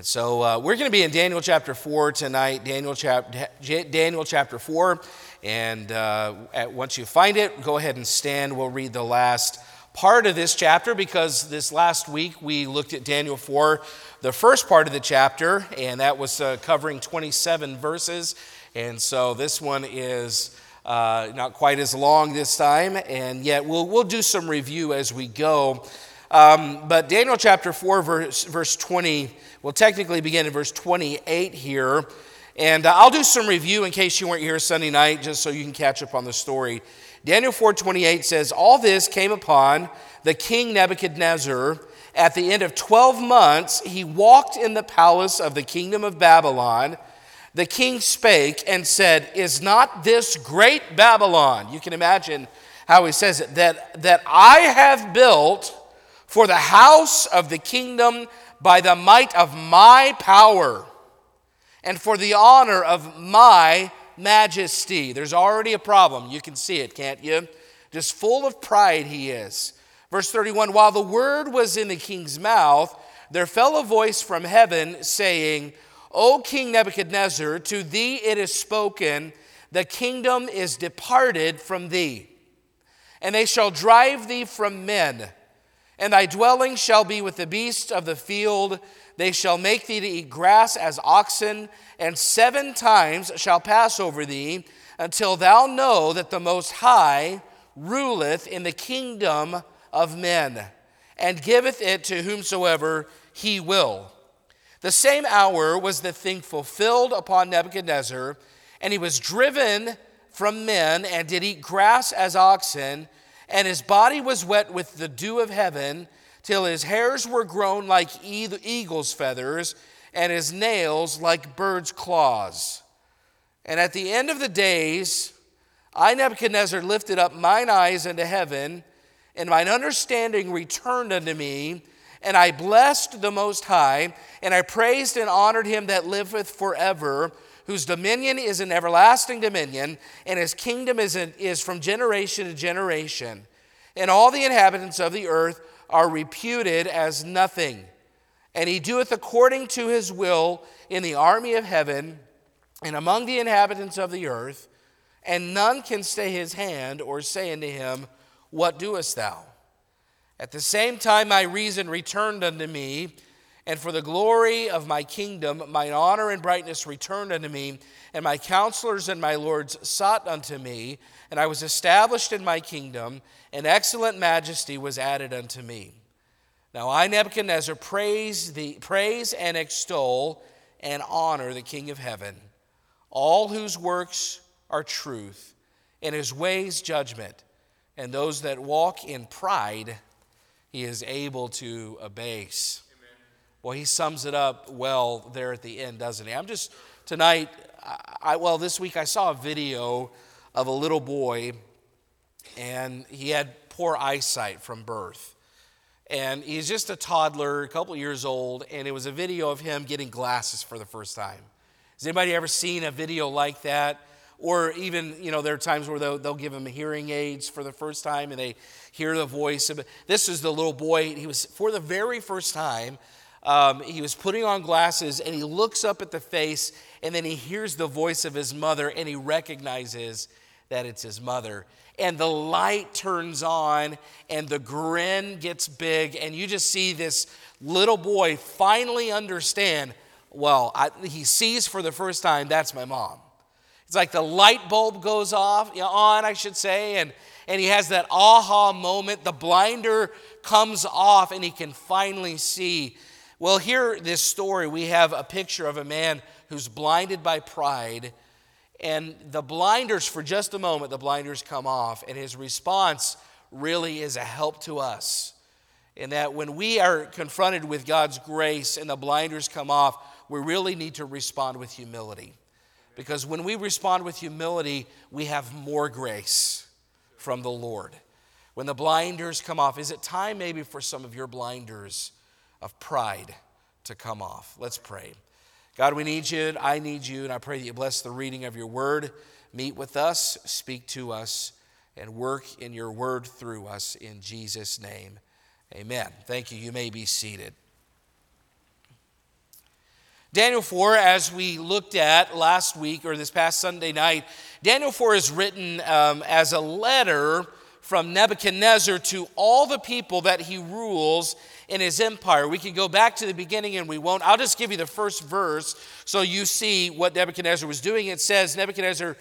And so uh, we're going to be in Daniel chapter 4 tonight, Daniel, chap- Daniel chapter 4. And uh, at, once you find it, go ahead and stand. We'll read the last part of this chapter because this last week we looked at Daniel 4, the first part of the chapter, and that was uh, covering 27 verses. And so this one is uh, not quite as long this time, and yet we'll, we'll do some review as we go. Um, but Daniel chapter 4, verse, verse 20, we'll technically begin in verse 28 here. And uh, I'll do some review in case you weren't here Sunday night, just so you can catch up on the story. Daniel 4:28 says, "All this came upon the king Nebuchadnezzar. At the end of 12 months, he walked in the palace of the kingdom of Babylon. The king spake and said, Is not this great Babylon? You can imagine how he says it, that, that I have built for the house of the kingdom by the might of my power and for the honor of my majesty. There's already a problem. You can see it, can't you? Just full of pride he is. Verse 31 While the word was in the king's mouth, there fell a voice from heaven saying, O King Nebuchadnezzar, to thee it is spoken, the kingdom is departed from thee, and they shall drive thee from men and thy dwelling shall be with the beasts of the field. They shall make thee to eat grass as oxen, and seven times shall pass over thee, until thou know that the Most High ruleth in the kingdom of men, and giveth it to whomsoever he will. The same hour was the thing fulfilled upon Nebuchadnezzar, and he was driven from men, and did eat grass as oxen and his body was wet with the dew of heaven, till his hairs were grown like eagle's feathers, and his nails like birds' claws. And at the end of the days, I, Nebuchadnezzar, lifted up mine eyes unto heaven, and mine understanding returned unto me, and I blessed the Most High, and I praised and honored him that liveth forever whose dominion is an everlasting dominion, and his kingdom is, is from generation to generation. And all the inhabitants of the earth are reputed as nothing. And he doeth according to his will in the army of heaven and among the inhabitants of the earth, and none can stay his hand or say unto him, What doest thou? At the same time, my reason returned unto me and for the glory of my kingdom, mine honor and brightness returned unto me, and my counselors and my lords sought unto me, and I was established in my kingdom, and excellent majesty was added unto me. Now I, Nebuchadnezzar, praise, the, praise and extol and honor the King of heaven, all whose works are truth, and his ways judgment, and those that walk in pride he is able to abase. Well, he sums it up well there at the end, doesn't he? I'm just, tonight, I, well, this week I saw a video of a little boy, and he had poor eyesight from birth. And he's just a toddler, a couple years old, and it was a video of him getting glasses for the first time. Has anybody ever seen a video like that? Or even, you know, there are times where they'll, they'll give him hearing aids for the first time and they hear the voice. Of, this is the little boy. He was, for the very first time, um, he was putting on glasses and he looks up at the face and then he hears the voice of his mother and he recognizes that it's his mother. And the light turns on and the grin gets big, and you just see this little boy finally understand well, I, he sees for the first time that's my mom. It's like the light bulb goes off, you know, on, I should say, and, and he has that aha moment. The blinder comes off, and he can finally see well, here, this story, we have a picture of a man who's blinded by pride. And the blinders, for just a moment, the blinders come off. And his response really is a help to us. In that when we are confronted with God's grace and the blinders come off, we really need to respond with humility. Because when we respond with humility, we have more grace from the Lord. When the blinders come off, is it time maybe for some of your blinders? Of pride to come off. Let's pray. God, we need you. I need you. And I pray that you bless the reading of your word. Meet with us, speak to us, and work in your word through us in Jesus' name. Amen. Thank you. You may be seated. Daniel 4, as we looked at last week or this past Sunday night, Daniel 4 is written um, as a letter from Nebuchadnezzar to all the people that he rules in his empire. We can go back to the beginning and we won't. I'll just give you the first verse so you see what Nebuchadnezzar was doing. It says, Nebuchadnezzar,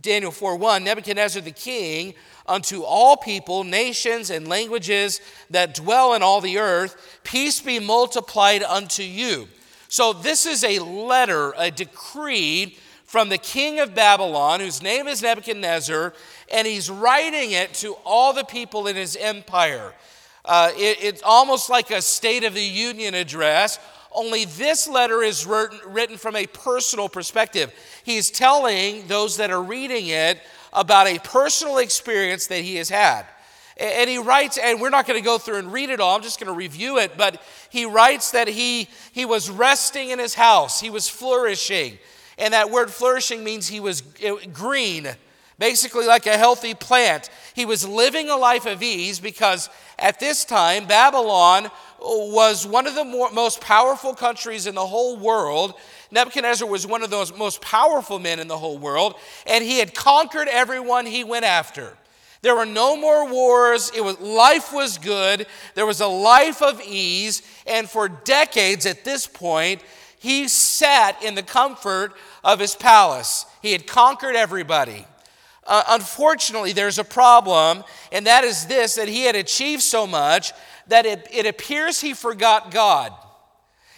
Daniel 4 1, Nebuchadnezzar the king, unto all people, nations, and languages that dwell in all the earth, peace be multiplied unto you. So, this is a letter, a decree from the king of Babylon, whose name is Nebuchadnezzar, and he's writing it to all the people in his empire. Uh, it, it's almost like a State of the Union address, only this letter is written, written from a personal perspective. He's telling those that are reading it about a personal experience that he has had. And he writes, and we're not going to go through and read it all, I'm just going to review it, but he writes that he, he was resting in his house, he was flourishing. And that word flourishing means he was green, basically like a healthy plant. He was living a life of ease because at this time, Babylon was one of the more, most powerful countries in the whole world. Nebuchadnezzar was one of those most powerful men in the whole world, and he had conquered everyone he went after. There were no more wars. It was, life was good. There was a life of ease. And for decades at this point, he sat in the comfort of his palace. He had conquered everybody. Uh, unfortunately, there's a problem, and that is this that he had achieved so much that it, it appears he forgot God.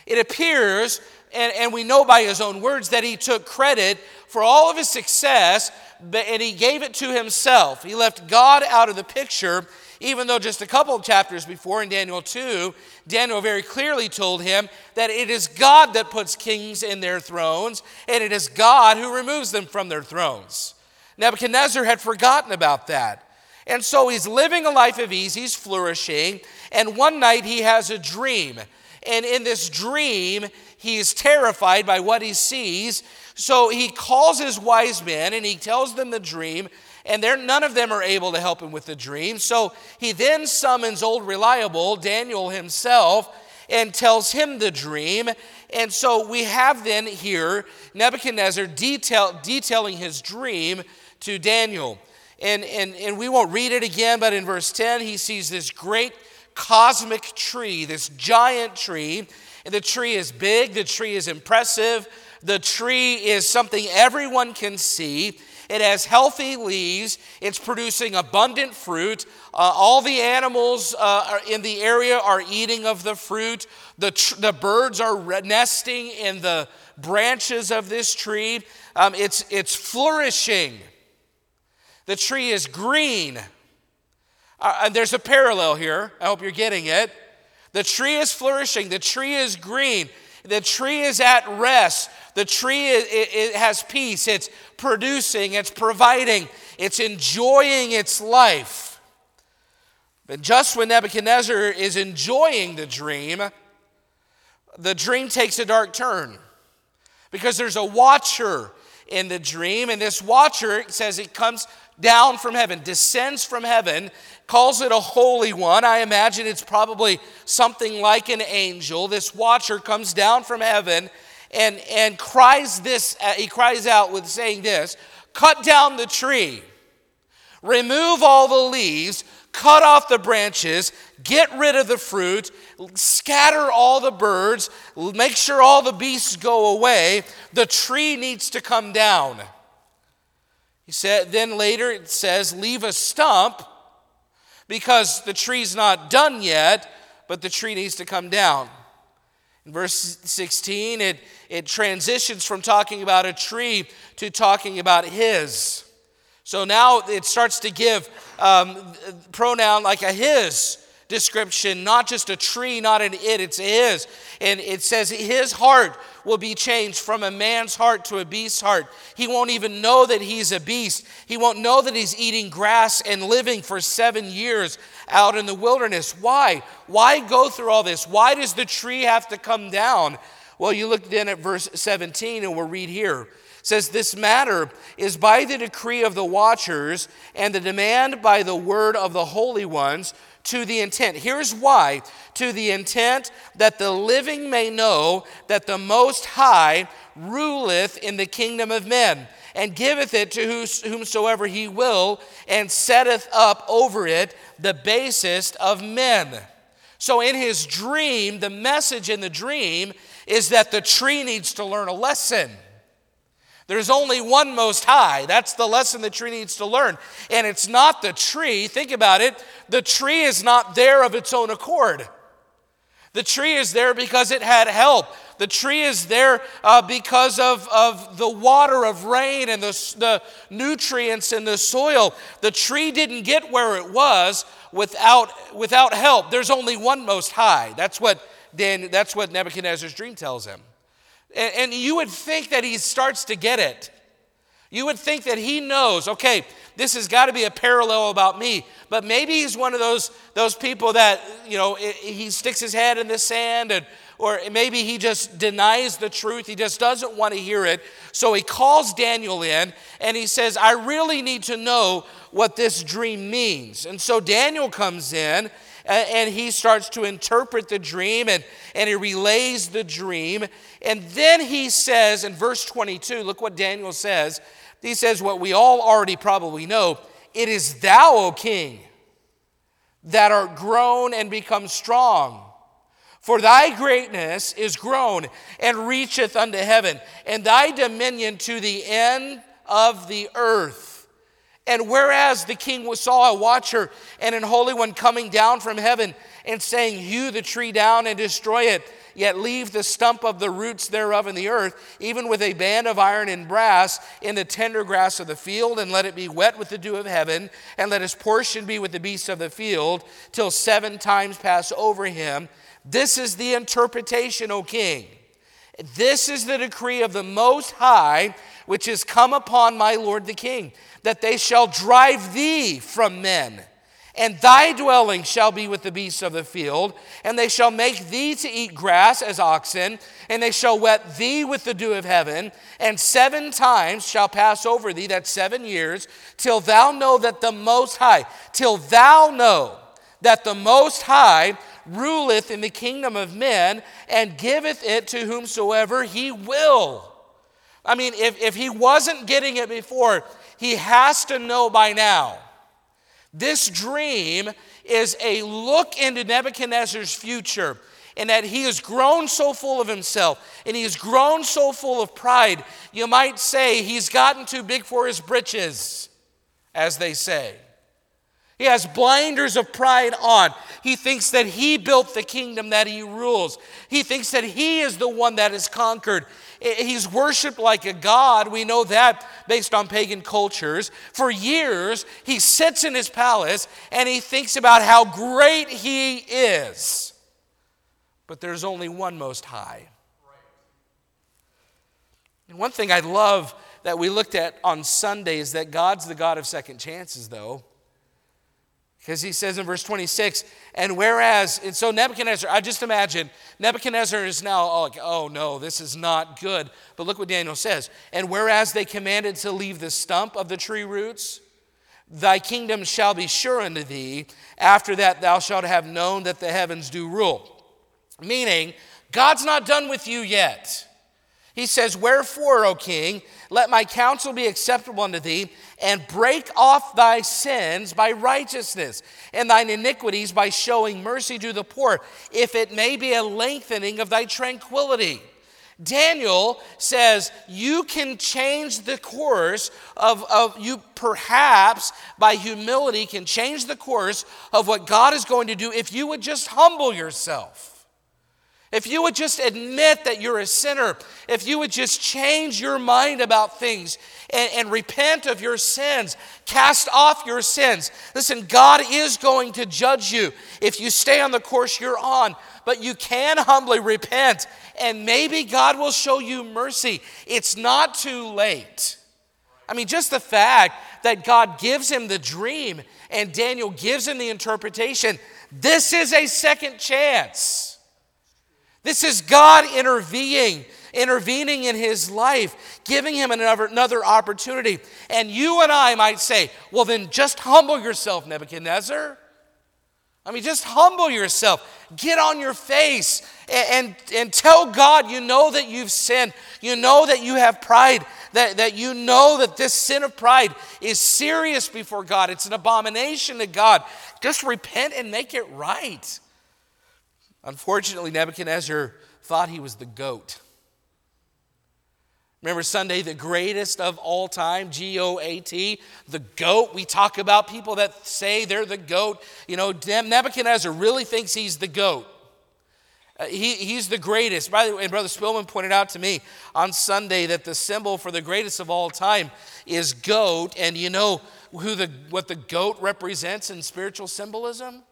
It appears, and, and we know by his own words, that he took credit for all of his success but, and he gave it to himself. He left God out of the picture, even though just a couple of chapters before in Daniel 2, Daniel very clearly told him that it is God that puts kings in their thrones, and it is God who removes them from their thrones. Nebuchadnezzar had forgotten about that. And so he's living a life of ease, he's flourishing, and one night he has a dream. And in this dream, he is terrified by what he sees. So he calls his wise men and he tells them the dream, and none of them are able to help him with the dream. So he then summons old reliable Daniel himself and tells him the dream. And so we have then here Nebuchadnezzar detail, detailing his dream to Daniel. And, and, and we won't read it again, but in verse 10, he sees this great cosmic tree, this giant tree. And the tree is big, the tree is impressive, the tree is something everyone can see. It has healthy leaves. It's producing abundant fruit. Uh, all the animals uh, in the area are eating of the fruit. The, tr- the birds are nesting in the branches of this tree. Um, it's, it's flourishing. The tree is green. Uh, there's a parallel here. I hope you're getting it. The tree is flourishing, the tree is green, the tree is at rest, the tree it, it has peace, it's producing, it's providing, it's enjoying its life. But just when Nebuchadnezzar is enjoying the dream, the dream takes a dark turn because there's a watcher in the dream, and this watcher says it comes down from heaven, descends from heaven, calls it a holy one. I imagine it's probably something like an angel. This watcher comes down from heaven and, and cries this, uh, he cries out with saying this cut down the tree, remove all the leaves, cut off the branches, get rid of the fruit, scatter all the birds, make sure all the beasts go away. The tree needs to come down. He said, then later it says, leave a stump because the tree's not done yet, but the tree needs to come down. In verse 16, it, it transitions from talking about a tree to talking about his. So now it starts to give um, pronoun like a his description, not just a tree, not an it, it's his. And it says his heart will be changed from a man's heart to a beast's heart. He won't even know that he's a beast. He won't know that he's eating grass and living for seven years out in the wilderness. Why? Why go through all this? Why does the tree have to come down? Well, you look then at verse 17, and we'll read here says this matter is by the decree of the watchers and the demand by the word of the holy ones to the intent. Here's why to the intent that the living may know that the Most High ruleth in the kingdom of men, and giveth it to whomsoever he will, and setteth up over it the basest of men. So, in his dream, the message in the dream is that the tree needs to learn a lesson. There's only one most high. That's the lesson the tree needs to learn. And it's not the tree. Think about it. The tree is not there of its own accord. The tree is there because it had help. The tree is there uh, because of, of the water of rain and the, the nutrients in the soil. The tree didn't get where it was without, without help. There's only one most high. That's what, Dan, that's what Nebuchadnezzar's dream tells him. And, and you would think that he starts to get it. You would think that he knows, okay, this has got to be a parallel about me. But maybe he's one of those, those people that, you know, he sticks his head in the sand and or maybe he just denies the truth. He just doesn't want to hear it. So he calls Daniel in and he says, I really need to know what this dream means. And so Daniel comes in and he starts to interpret the dream and, and he relays the dream. And then he says in verse 22, look what Daniel says. He says what we all already probably know It is thou, O king, that art grown and become strong. For thy greatness is grown and reacheth unto heaven, and thy dominion to the end of the earth. And whereas the king saw a watcher and an holy one coming down from heaven and saying, Hew the tree down and destroy it, yet leave the stump of the roots thereof in the earth, even with a band of iron and brass in the tender grass of the field, and let it be wet with the dew of heaven, and let his portion be with the beasts of the field, till seven times pass over him. This is the interpretation, O king. This is the decree of the Most High, which is come upon my Lord the king that they shall drive thee from men. And thy dwelling shall be with the beasts of the field, and they shall make thee to eat grass as oxen, and they shall wet thee with the dew of heaven, and seven times shall pass over thee, that seven years, till thou know that the Most High, till thou know that the Most High ruleth in the kingdom of men, and giveth it to whomsoever he will. I mean, if, if he wasn't getting it before, he has to know by now. This dream is a look into Nebuchadnezzar's future, and that he has grown so full of himself and he has grown so full of pride. You might say he's gotten too big for his britches, as they say. He has blinders of pride on. He thinks that he built the kingdom that he rules. He thinks that he is the one that has conquered. He's worshiped like a god. We know that based on pagan cultures. For years, he sits in his palace and he thinks about how great he is. But there's only one Most High. And one thing I love that we looked at on Sunday is that God's the God of second chances, though. Because he says in verse 26, and whereas, and so Nebuchadnezzar, I just imagine Nebuchadnezzar is now like, oh no, this is not good. But look what Daniel says. And whereas they commanded to leave the stump of the tree roots, thy kingdom shall be sure unto thee. After that, thou shalt have known that the heavens do rule. Meaning, God's not done with you yet. He says, Wherefore, O king, let my counsel be acceptable unto thee, and break off thy sins by righteousness, and thine iniquities by showing mercy to the poor, if it may be a lengthening of thy tranquility. Daniel says you can change the course of, of you, perhaps by humility, can change the course of what God is going to do if you would just humble yourself. If you would just admit that you're a sinner, if you would just change your mind about things and, and, repent of your sins, cast off your sins. Listen, God is going to judge you if you stay on the course you're on, but you can humbly repent and maybe God will show you mercy. It's not too late. I mean, just the fact that God gives him the dream and Daniel gives him the interpretation, this is a second chance. This is God intervening, intervening in his life, giving him another, another opportunity. And you and I might say, well, then just humble yourself, Nebuchadnezzar. I mean, just humble yourself. Get on your face and, and, and, tell God you know that you've sinned. You know that you have pride. That, that you know that this sin of pride is serious before God. It's an abomination to God. Just repent and make it right. Unfortunately, Nebuchadnezzar thought he was the goat. Remember Sunday, the greatest of all time, G O A T, the goat. We talk about people that say they're the goat. You know, Nebuchadnezzar really thinks he's the goat. Uh, he, he's the greatest. By the way, and Brother Spillman pointed out to me on Sunday that the symbol for the greatest of all time is goat. And you know who the, what the goat represents in spiritual symbolism?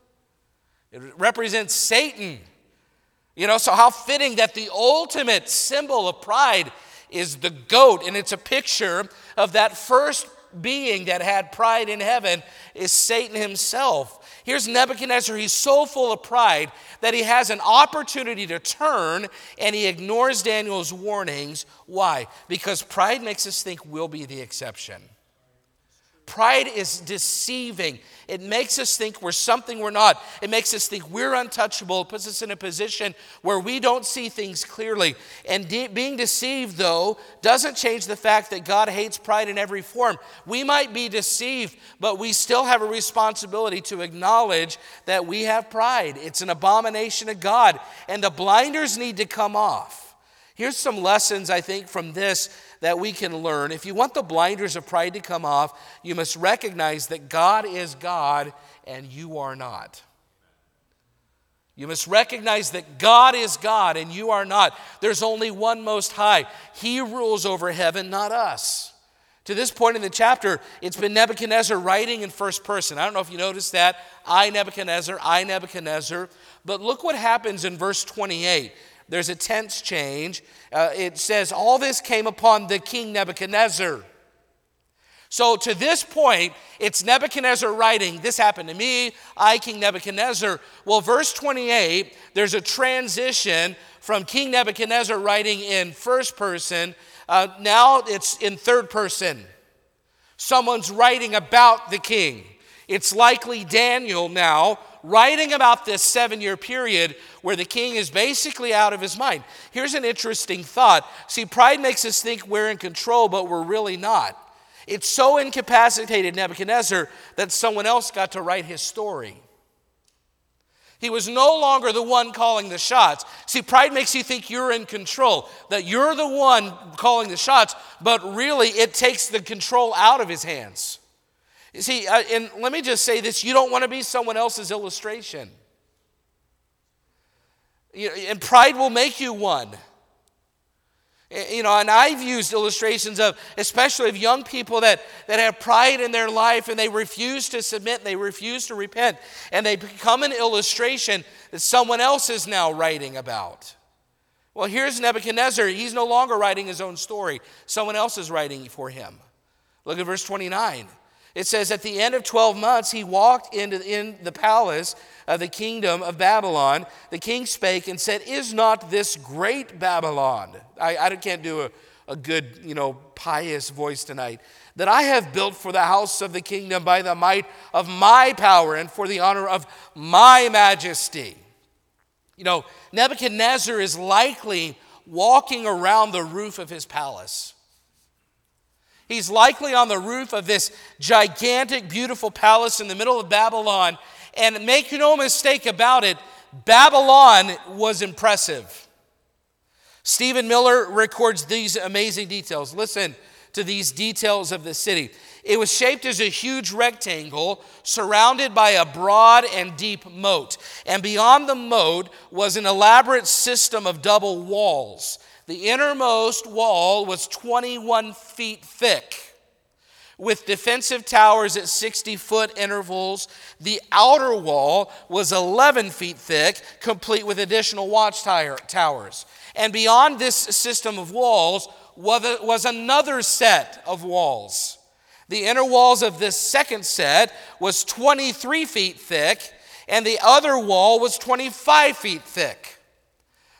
It represents Satan. You know, so how fitting that the ultimate symbol of pride is the goat, and it's a picture of that first being that had pride in heaven is Satan himself. Here's Nebuchadnezzar. He's so full of pride that he has an opportunity to turn and he ignores Daniel's warnings. Why? Because pride makes us think we'll be the exception. Pride is deceiving. It makes us think we're something we're not. It makes us think we're untouchable. It puts us in a position where we don't see things clearly. And de- being deceived, though, doesn't change the fact that God hates pride in every form. We might be deceived, but we still have a responsibility to acknowledge that we have pride. It's an abomination of God, and the blinders need to come off. Here's some lessons, I think, from this that we can learn. If you want the blinders of pride to come off, you must recognize that God is God and you are not. You must recognize that God is God and you are not. There's only one Most High. He rules over heaven, not us. To this point in the chapter, it's been Nebuchadnezzar writing in first person. I don't know if you noticed that. I, Nebuchadnezzar, I, Nebuchadnezzar. But look what happens in verse 28. There's a tense change. Uh, it says, All this came upon the king Nebuchadnezzar. So to this point, it's Nebuchadnezzar writing, This happened to me, I, King Nebuchadnezzar. Well, verse 28, there's a transition from King Nebuchadnezzar writing in first person. Uh, now it's in third person. Someone's writing about the king. It's likely Daniel now writing about this seven year period where the king is basically out of his mind. Here's an interesting thought. See, pride makes us think we're in control, but we're really not. It so incapacitated Nebuchadnezzar that someone else got to write his story. He was no longer the one calling the shots. See, pride makes you think you're in control, that you're the one calling the shots, but really it takes the control out of his hands. You see, and let me just say this you don't want to be someone else's illustration. And pride will make you one. Eh, you know, and I've used illustrations of, especially of young people that, that have pride in their life and they refuse to submit, and they refuse to repent, and they become an illustration that someone else is now writing about. Well, here's Nebuchadnezzar. He's no longer writing his own story, someone else is writing for him. Look at verse 29. It says, At the end of 12 months, he walked into in the palace of the kingdom of Babylon. The king spake and said, Is not this great Babylon? I, I can't do a, a good, you know, pious voice tonight. That I have built for the house of the kingdom by the might of my power and for the honor of my majesty. You know, Nebuchadnezzar is likely walking around the roof of his palace. He's likely on the roof of this gigantic, beautiful palace in the middle of Babylon. And make no mistake about it, Babylon was impressive. Stephen Miller records these amazing details. Listen to these details of the city. It was shaped as a huge rectangle surrounded by a broad and deep moat. And beyond the moat was an elaborate system of double walls. The innermost wall was 21 feet thick with defensive towers at 60 foot intervals. The outer wall was 11 feet thick, complete with additional watchtowers. And beyond this system of walls was another set of walls. The inner walls of this second set was 23 feet thick, and the other wall was 25 feet thick.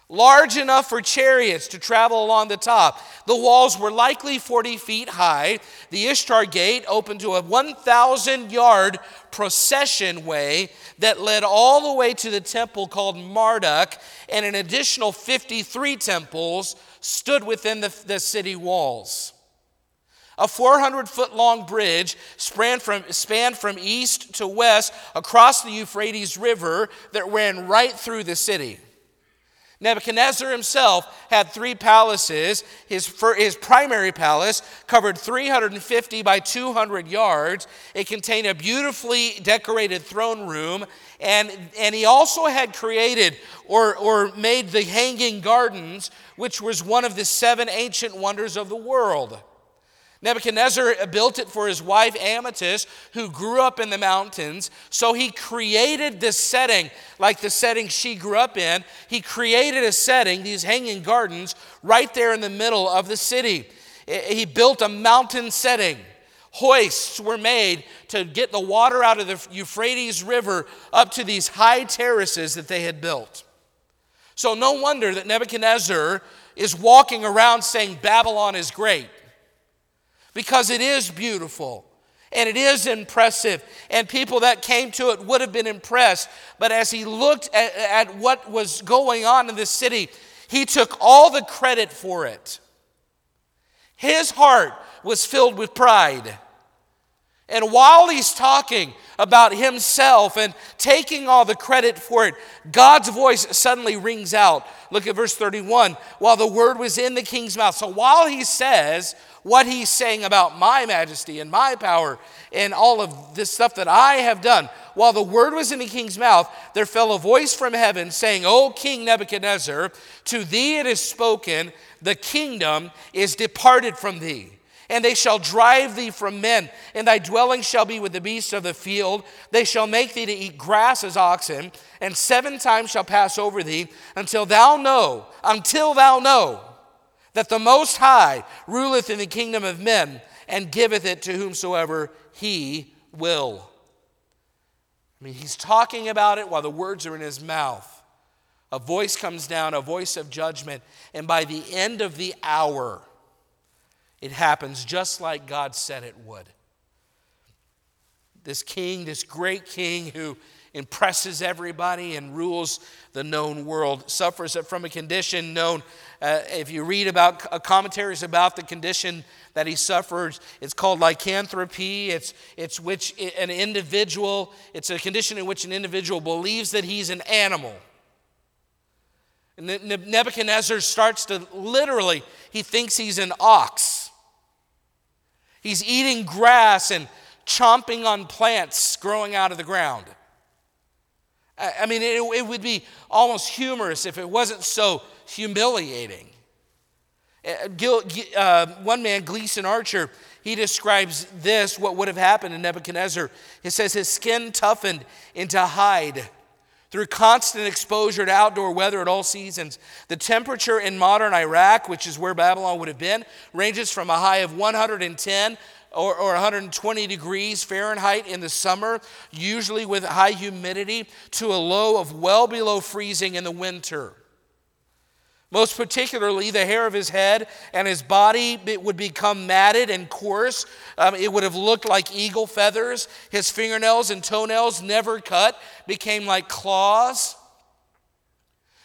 Large enough for chariots to travel along the top. The walls were likely 40 feet high. The Ishtar Gate opened to a 1,000 yard procession way that led all the way to the temple called Marduk, and an additional 53 temples stood within the, the city walls. A 400 foot long bridge spanned from, spanned from east to west across the Euphrates River that ran right through the city. Nebuchadnezzar himself had three palaces. His, his primary palace covered 350 by 200 yards. It contained a beautifully decorated throne room, and, and he also had created or, or made the Hanging Gardens, which was one of the seven ancient wonders of the world. Nebuchadnezzar built it for his wife Amytis, who grew up in the mountains. So he created this setting, like the setting she grew up in. He created a setting, these hanging gardens, right there in the middle of the city. He built a mountain setting. Hoists were made to get the water out of the Euphrates River up to these high terraces that they had built. So, no wonder that Nebuchadnezzar is walking around saying Babylon is great because it is beautiful and it is impressive. And people that came to it would have been impressed. But as he looked at, at what was going on in the city, he took all the credit for it. His heart was filled with pride. And while he's talking about himself and taking all the credit for it, God's voice suddenly rings out. Look at verse 31 while the word was in the king's mouth. So while he says, what he's saying about my majesty and my power and all of this stuff that I have done. While the word was in the king's mouth, there fell a voice from heaven saying, O King Nebuchadnezzar, to thee it is spoken, the kingdom is departed from thee. And they shall drive thee from men, and thy dwelling shall be with the beasts of the field. They shall make thee to eat grass as oxen, and seven times shall pass over thee, until thou know, until thou know that the Most High ruleth in the kingdom of men and giveth it to whomsoever he will. I mean, he's talking about it while the words are in his mouth. A voice comes down, a voice of judgment, and by the end of the hour, it happens just like God said it would. This king, this great king who impresses everybody and rules the known world, suffers from a condition known. Uh, if you read about uh, commentaries about the condition that he suffers, it's called lycanthropy. It's, it's which an individual, it's a condition in which an individual believes that he's an animal. And Nebuchadnezzar starts to literally, he thinks he's an ox. He's eating grass and chomping on plants growing out of the ground. I mean, it, it would be almost humorous if it wasn't so humiliating. Uh, uh one man, Gleason Archer, he describes this, what would have happened to Nebuchadnezzar. He says his skin toughened into hide through constant exposure to outdoor weather at all seasons. The temperature in modern Iraq, which is where Babylon would have been, ranges from a high of 110 or, or 120 degrees Fahrenheit in the summer, usually with high humidity, to a low of well below freezing in the winter. Most particularly, the hair of his head and his body would become matted and coarse. Um, it would have looked like eagle feathers. His fingernails and toenails, never cut, became like claws.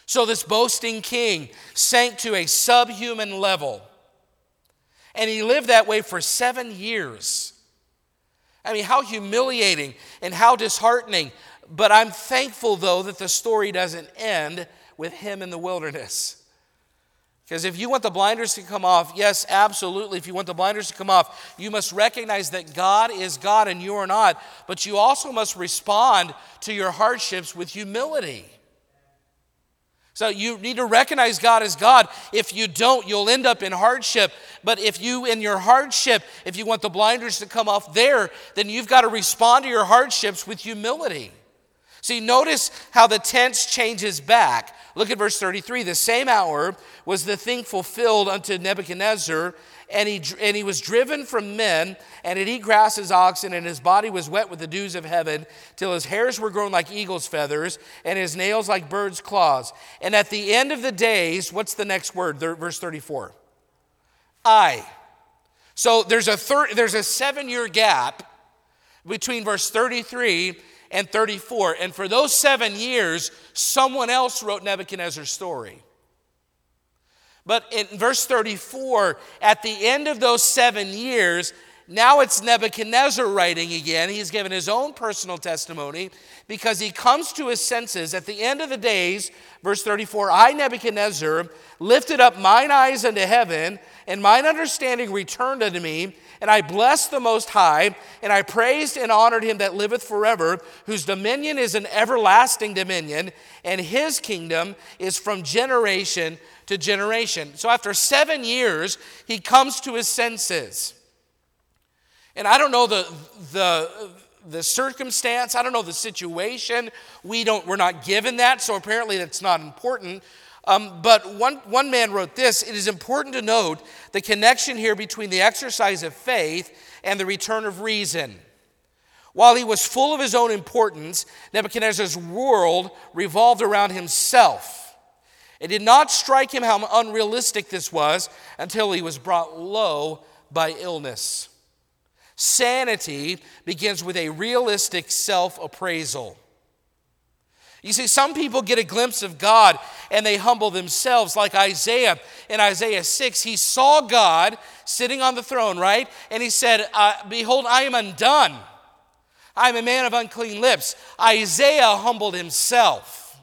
So, this boasting king sank to a subhuman level. And he lived that way for seven years. I mean, how humiliating and how disheartening. But I'm thankful, though, that the story doesn't end with him in the wilderness. Because if you want the blinders to come off, yes, absolutely. If you want the blinders to come off, you must recognize that God is God and you are not. But you also must respond to your hardships with humility. So you need to recognize God as God. If you don't, you'll end up in hardship. But if you, in your hardship, if you want the blinders to come off there, then you've got to respond to your hardships with humility. See, notice how the tense changes back. Look at verse 33. The same hour was the thing fulfilled unto Nebuchadnezzar, and he, and he was driven from men, and eat grass as oxen, and his body was wet with the dews of heaven, till his hairs were grown like eagle's feathers, and his nails like birds' claws. And at the end of the days, what's the next word? Verse 34. I. So there's a, thir- there's a seven year gap between verse 33 and 34. And for those seven years, someone else wrote Nebuchadnezzar's story. But in verse 34, at the end of those seven years, now it's Nebuchadnezzar writing again. He's given his own personal testimony because he comes to his senses. At the end of the days, verse 34 I, Nebuchadnezzar, lifted up mine eyes unto heaven, and mine understanding returned unto me. And I blessed the Most High, and I praised and honored him that liveth forever, whose dominion is an everlasting dominion, and his kingdom is from generation to generation. So after seven years, he comes to his senses. And I don't know the, the, the circumstance, I don't know the situation. We don't, we're not given that, so apparently that's not important. Um, but one, one man wrote this It is important to note the connection here between the exercise of faith and the return of reason. While he was full of his own importance, Nebuchadnezzar's world revolved around himself. It did not strike him how unrealistic this was until he was brought low by illness. Sanity begins with a realistic self appraisal. You see, some people get a glimpse of God and they humble themselves, like Isaiah in Isaiah 6. He saw God sitting on the throne, right? And he said, uh, Behold, I am undone. I am a man of unclean lips. Isaiah humbled himself.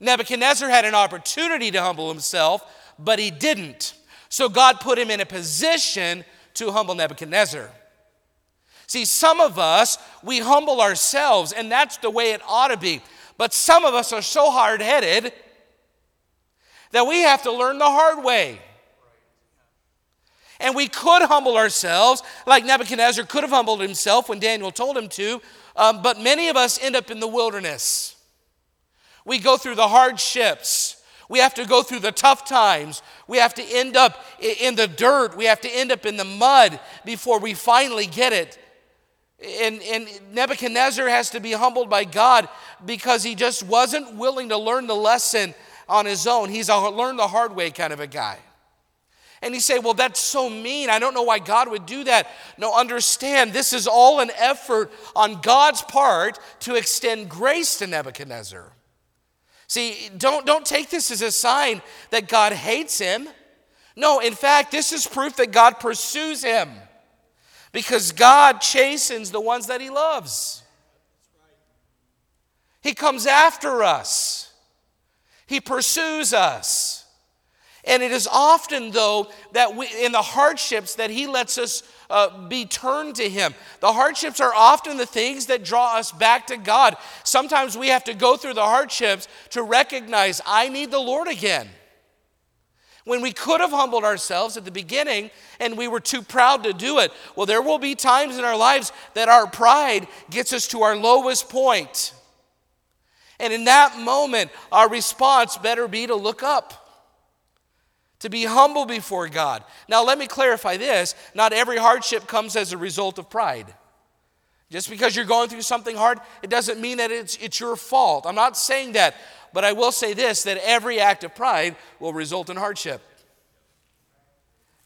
Nebuchadnezzar had an opportunity to humble himself, but he didn't. So God put him in a position to humble Nebuchadnezzar. See, some of us, we humble ourselves, and that's the way it ought to be. But some of us are so hard headed that we have to learn the hard way. And we could humble ourselves, like Nebuchadnezzar could have humbled himself when Daniel told him to, um, but many of us end up in the wilderness. We go through the hardships. We have to go through the tough times. We have to end up in the dirt. We have to end up in the mud before we finally get it. And, and Nebuchadnezzar has to be humbled by God because he just wasn't willing to learn the lesson on his own. He's a learn the hard way kind of a guy. And you say, well, that's so mean. I don't know why God would do that. No, understand, this is all an effort on God's part to extend grace to Nebuchadnezzar. See, don't, don't take this as a sign that God hates him. No, in fact, this is proof that God pursues him because God chastens the ones that He loves. He comes after us, He pursues us. And it is often, though, that we, in the hardships that He lets us uh, be turned to Him. The hardships are often the things that draw us back to God. Sometimes we have to go through the hardships to recognize I need the Lord again when we could have humbled ourselves at the beginning and we were too proud to do it. Well, there will be times in our lives that our pride gets us to our lowest point. And in that moment, our response better be to look up, to be humble before God. Now, let me clarify this not every hardship comes as a result of pride. Just because you're going through something hard, it doesn't mean that it's, it's your fault. I'm not saying that. But I will say this that every act of pride will result in hardship.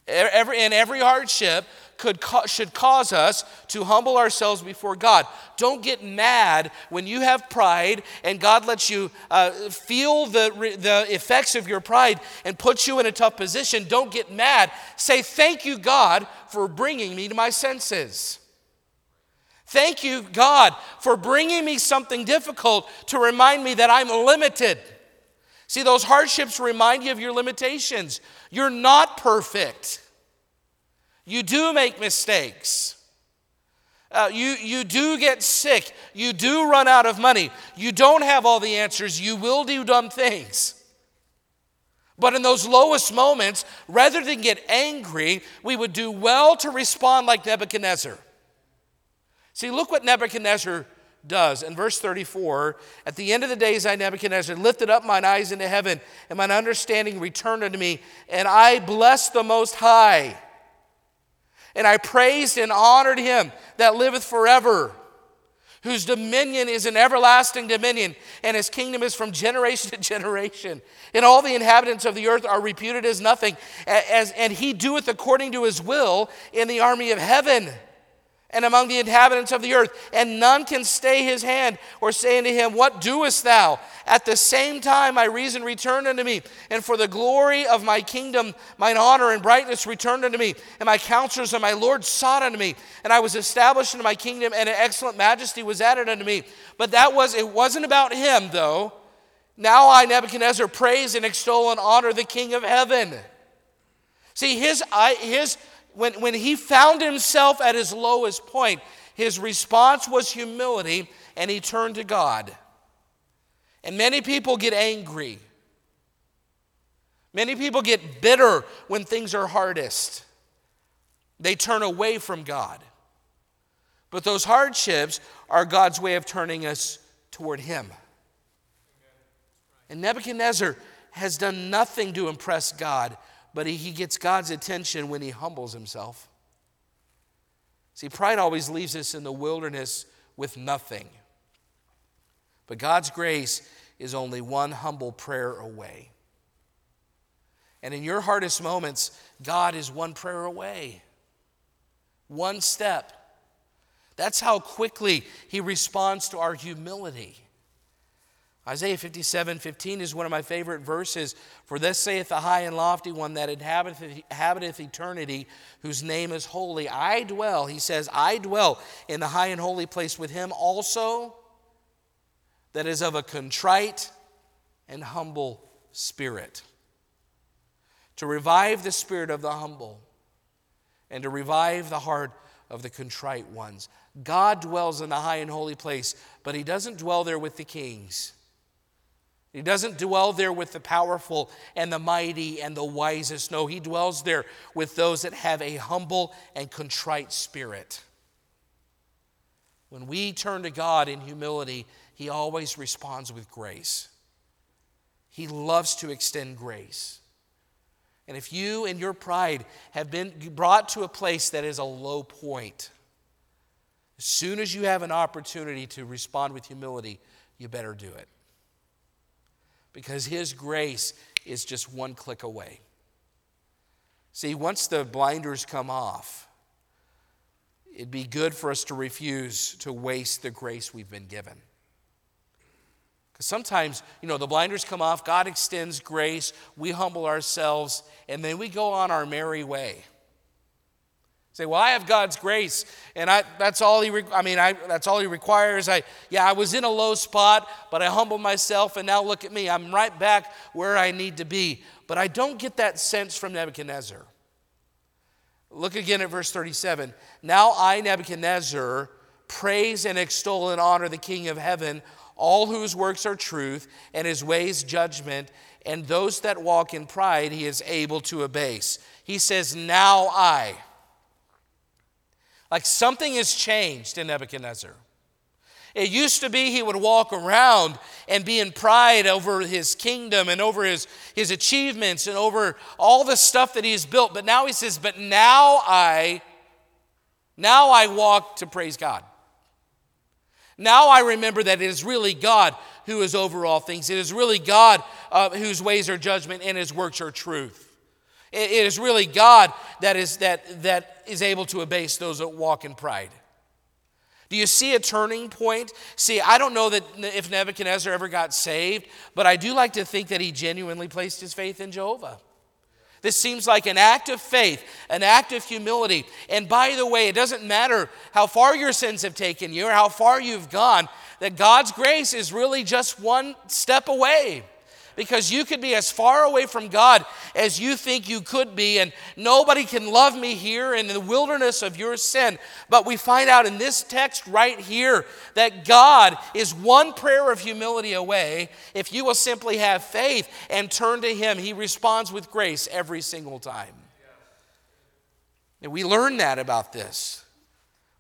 Every, and every hardship could, should cause us to humble ourselves before God. Don't get mad when you have pride and God lets you uh, feel the, the effects of your pride and puts you in a tough position. Don't get mad. Say, Thank you, God, for bringing me to my senses. Thank you, God, for bringing me something difficult to remind me that I'm limited. See, those hardships remind you of your limitations. You're not perfect, you do make mistakes. Uh, you, you do get sick. You do run out of money. You don't have all the answers. You will do dumb things. But in those lowest moments, rather than get angry, we would do well to respond like Nebuchadnezzar. See, look what Nebuchadnezzar does. In verse 34, at the end of the days, I, Nebuchadnezzar, lifted up mine eyes into heaven, and mine understanding returned unto me, and I blessed the Most High. And I praised and honored him that liveth forever whose dominion is an everlasting dominion, and his kingdom is from generation to generation. And all the inhabitants of the earth are reputed as nothing, as, and he doeth according to his will in the army of heaven and among the inhabitants of the earth, and none can stay his hand or say unto him, What doest thou? At the same time, my reason returned unto me, and for the glory of my kingdom, mine honor and brightness returned unto me, and my counselors and my Lord sought unto me, and I was established in my kingdom, and an excellent majesty was added unto me. But that was, it wasn't about him, though. Now I, Nebuchadnezzar, praise and extol and honor the King of heaven. See, his, his when, when he found himself at his lowest point, his response was humility and he turned to God. And many people get angry. Many people get bitter when things are hardest. They turn away from God. But those hardships are God's way of turning us toward Him. And Nebuchadnezzar has done nothing to impress God but he gets God's attention when he humbles himself. See, pride always leaves us in the wilderness with nothing. But God's grace is only one humble prayer away. And in your hardest moments, God is one prayer away, one step. That's how quickly He responds to our humility. Isaiah 57 15 is one of my favorite verses. For thus saith the high and lofty one that inhabiteth, inhabiteth eternity, whose name is holy. I dwell, he says, I dwell in the high and holy place with him also that is of a contrite and humble spirit. To revive the spirit of the humble and to revive the heart of the contrite ones. God dwells in the high and holy place, but he doesn't dwell there with the kings. He doesn't dwell there with the powerful and the mighty and the wisest. No, he dwells there with those that have a humble and contrite spirit. When we turn to God in humility, he always responds with grace. He loves to extend grace. And if you and your pride have been brought to a place that is a low point, as soon as you have an opportunity to respond with humility, you better do it because His grace is just one click away. See, once the blinders come off, it'd be good for us to refuse to waste the grace we've been given. Because sometimes, you know, the blinders come off, God extends grace, we humble ourselves, and then we go on our merry way. Say, well, I have God's grace, and I, that's all he. Re- I mean, I, that's all he requires. I, yeah, I was in a low spot, but I humbled myself, and now look at me. I'm right back where I need to be. But I don't get that sense from Nebuchadnezzar. Look again at verse 37. Now I, Nebuchadnezzar, praise and extol and honor the King of heaven, all whose works are truth, and his ways judgment, and those that walk in pride he is able to abase. He says, Now I. Like something has changed in Nebuchadnezzar. It used to be he would walk around and be in pride over his kingdom and over his, his achievements and over all the stuff that he has built. But now he says, But now I, now I walk to praise God. Now I remember that it is really God who is over all things. It is really God uh, whose ways are judgment and his works are truth. It is really God that is, that, that is able to abase those that walk in pride. Do you see a turning point? See, I don't know that if Nebuchadnezzar ever got saved, but I do like to think that he genuinely placed his faith in Jehovah. This seems like an act of faith, an act of humility. And by the way, it doesn't matter how far your sins have taken you or how far you've gone, that God's grace is really just one step away because you could be as far away from God as you think you could be, and nobody can love me here in the wilderness of your sin. But we find out in this text right here that God is one prayer of humility away. If you will simply have faith and turn to Him, He responds with grace every single time. And we learn that about this.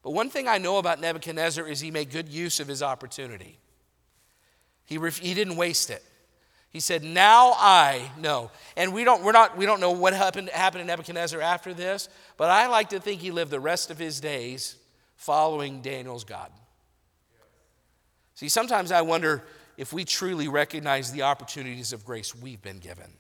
But one thing I know about Nebuchadnezzar is he made good use of his opportunity. He, ref- he didn't waste it. He said, Now I know. And we don't, we're not, we don't know what happened, happened to Nebuchadnezzar after this, but I like to think he lived the rest of his days following Daniel's God. See, sometimes I wonder if we truly recognize the opportunities of grace we've been given.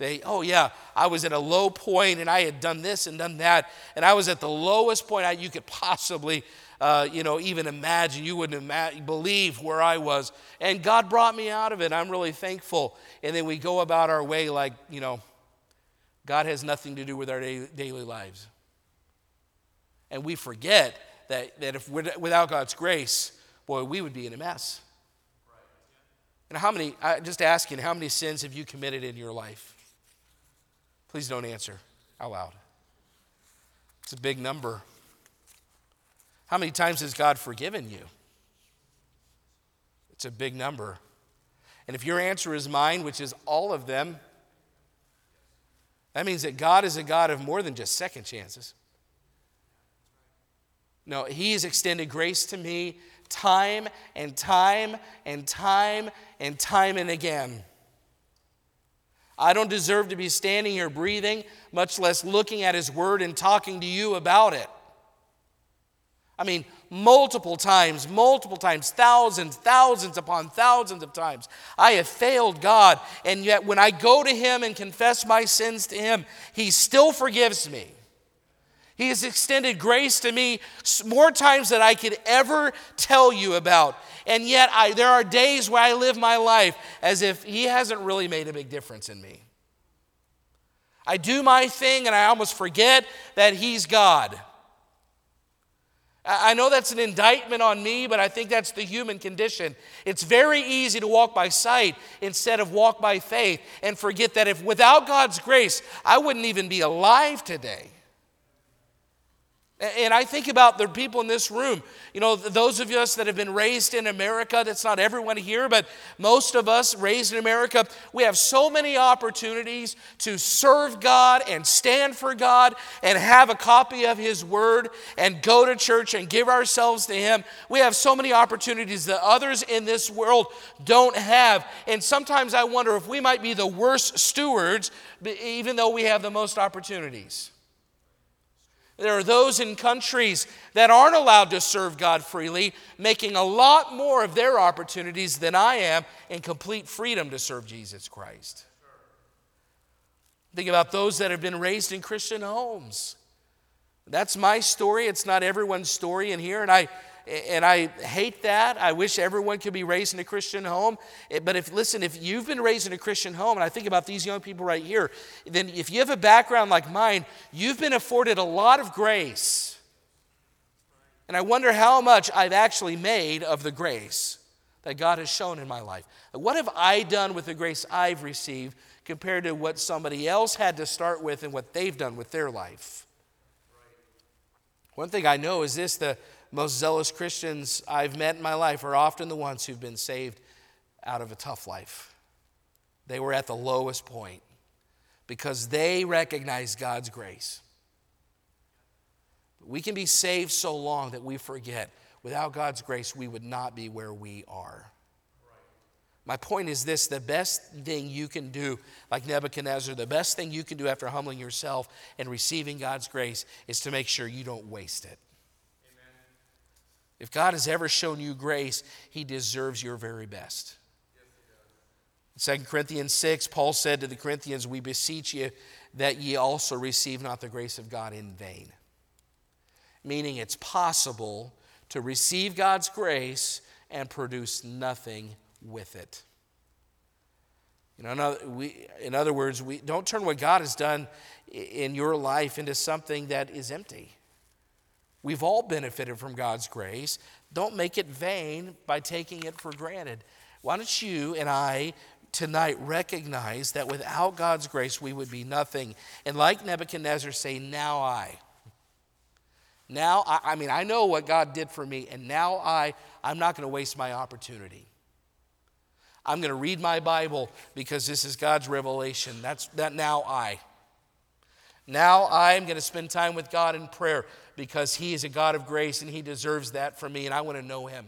Say, oh, yeah, I was at a low point and I had done this and done that, and I was at the lowest point I, you could possibly, uh, you know, even imagine. You wouldn't ima- believe where I was. And God brought me out of it. I'm really thankful. And then we go about our way like, you know, God has nothing to do with our daily lives. And we forget that, that if without God's grace, boy, we would be in a mess. And how many, I just asking, how many sins have you committed in your life? Please don't answer out loud. It's a big number. How many times has God forgiven you? It's a big number. And if your answer is mine, which is all of them, that means that God is a God of more than just second chances. No, He has extended grace to me time and time and time and time and again. I don't deserve to be standing here breathing, much less looking at His Word and talking to you about it. I mean, multiple times, multiple times, thousands, thousands upon thousands of times. I have failed God, and yet when I go to Him and confess my sins to Him, He still forgives me. He has extended grace to me more times than I could ever tell you about. And yet, I, there are days where I live my life as if He hasn't really made a big difference in me. I do my thing and I almost forget that He's God. I know that's an indictment on me, but I think that's the human condition. It's very easy to walk by sight instead of walk by faith and forget that if without God's grace, I wouldn't even be alive today. And I think about the people in this room, you know, those of us that have been raised in America, that's not everyone here, but most of us raised in America, we have so many opportunities to serve God and stand for God and have a copy of His Word and go to church and give ourselves to Him. We have so many opportunities that others in this world don't have. And sometimes I wonder if we might be the worst stewards, even though we have the most opportunities. There are those in countries that aren't allowed to serve God freely, making a lot more of their opportunities than I am in complete freedom to serve Jesus Christ. Think about those that have been raised in Christian homes. That's my story. It's not everyone's story in here. And I, and I hate that. I wish everyone could be raised in a Christian home. Eh, but if, listen, if you've been raised in a Christian home, and I think about these young people right here, then if you have a background like mine, you've been afforded a lot of grace. And I wonder how much I've actually made of the grace that God has shown in my life. What have I done with the grace I've received compared to what somebody else had to start with and what they've done with their life? One thing I know is this the, most zealous Christians I've met in my life are often the ones who've been saved out of a tough life. They were at the lowest point because they recognize God's grace. We can be saved so long that we forget. Without God's grace, we would not be where we are. My point is this the best thing you can do, like Nebuchadnezzar, the best thing you can do after humbling yourself and receiving God's grace is to make sure you don't waste it. If God has ever shown you grace, he deserves your very best. 2 Corinthians 6, Paul said to the Corinthians, We beseech you that ye also receive not the grace of God in vain. Meaning it's possible to receive God's grace and produce nothing with it. You know, in other, in other words, we don't turn what God has done in your life into something that is empty. We've all benefited from God's grace. Don't make it vain by taking it for granted. Why don't you and I tonight recognize that without God's grace, we would be nothing. And like Nebuchadnezzar, say, Now I. Now, I, I mean, I know what God did for me, and now I, I'm not going to waste my opportunity. I'm going to read my Bible because this is God's revelation. That's that now I. Now I'm going to spend time with God in prayer because He is a God of grace and He deserves that from me, and I want to know Him.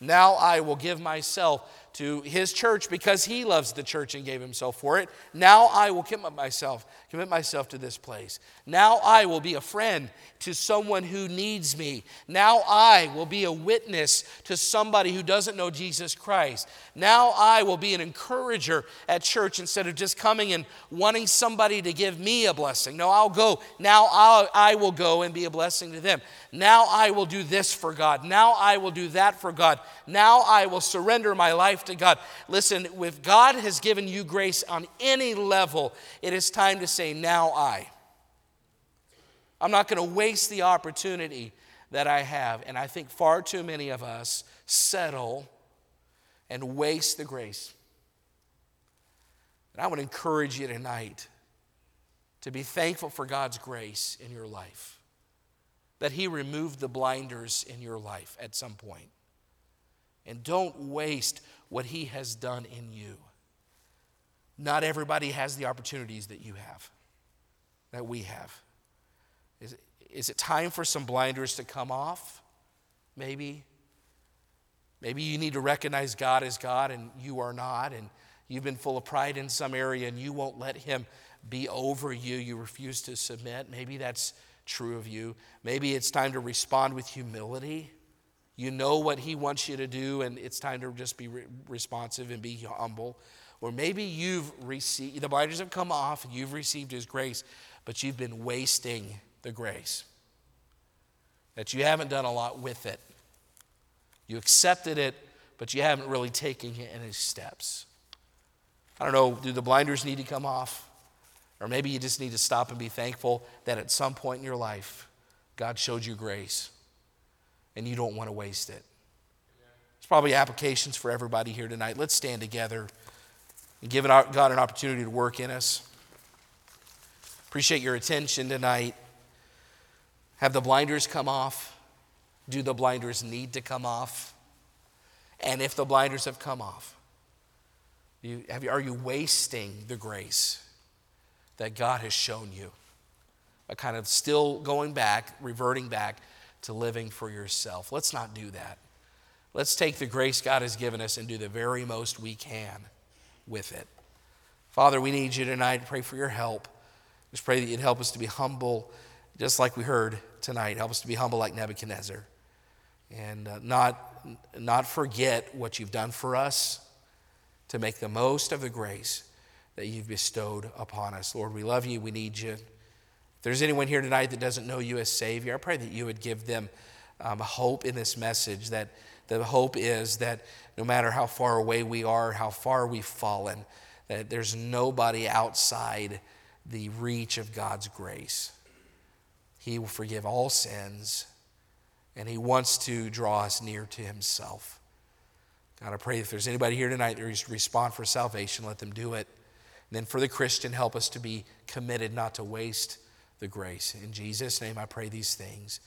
Now I will give myself to his church because he loves the church and gave himself for it. Now I will commit myself, commit myself to this place. Now I will be a friend to someone who needs me. Now I will be a witness to somebody who doesn't know Jesus Christ. Now I will be an encourager at church instead of just coming and wanting somebody to give me a blessing. No, I'll go. Now I'll, I will go and be a blessing to them. Now I will do this for God. Now I will do that for God. Now I will surrender my life to God. Listen, if God has given you grace on any level, it is time to say, Now I. I'm not going to waste the opportunity that I have. And I think far too many of us settle and waste the grace. And I would encourage you tonight to be thankful for God's grace in your life, that He removed the blinders in your life at some point. And don't waste what He has done in you. Not everybody has the opportunities that you have, that we have. Is, is it time for some blinders to come off? Maybe. Maybe you need to recognize God as God and you are not, and you've been full of pride in some area and you won't let Him be over you. You refuse to submit. Maybe that's true of you. Maybe it's time to respond with humility. You know what He wants you to do, and it's time to just be re- responsive and be humble. Or maybe you've received, the blinders have come off and you've received His grace, but you've been wasting the grace. That you haven't done a lot with it. You accepted it, but you haven't really taken any steps. I don't know, do the blinders need to come off? Or maybe you just need to stop and be thankful that at some point in your life, God showed you grace and you don't want to waste it. There's probably applications for everybody here tonight. Let's stand together and give God an opportunity to work in us. Appreciate your attention tonight. Have the blinders come off? Do the blinders need to come off? And if the blinders have come off, you, you, are you wasting the grace that God has shown you? A kind of still going back, reverting back to living for yourself. Let's not do that. Let's take the grace God has given us and do the very most we can with it. Father, we need you tonight. To pray for your help. Just pray that you'd help us to be humble, just like we heard tonight. Help us to be humble like Nebuchadnezzar and uh, not, not forget what you've done for us to make the most of the grace that you've bestowed upon us. Lord, we love you. We need you there's anyone here tonight that doesn't know you as Savior, I pray that you would give them um, hope in this message. That the hope is that no matter how far away we are, how far we've fallen, that there's nobody outside the reach of God's grace. He will forgive all sins, and He wants to draw us near to Himself. God, I pray if there's anybody here tonight that respond for salvation, let them do it. And then for the Christian, help us to be committed not to waste the grace. In Jesus' name, I pray these things.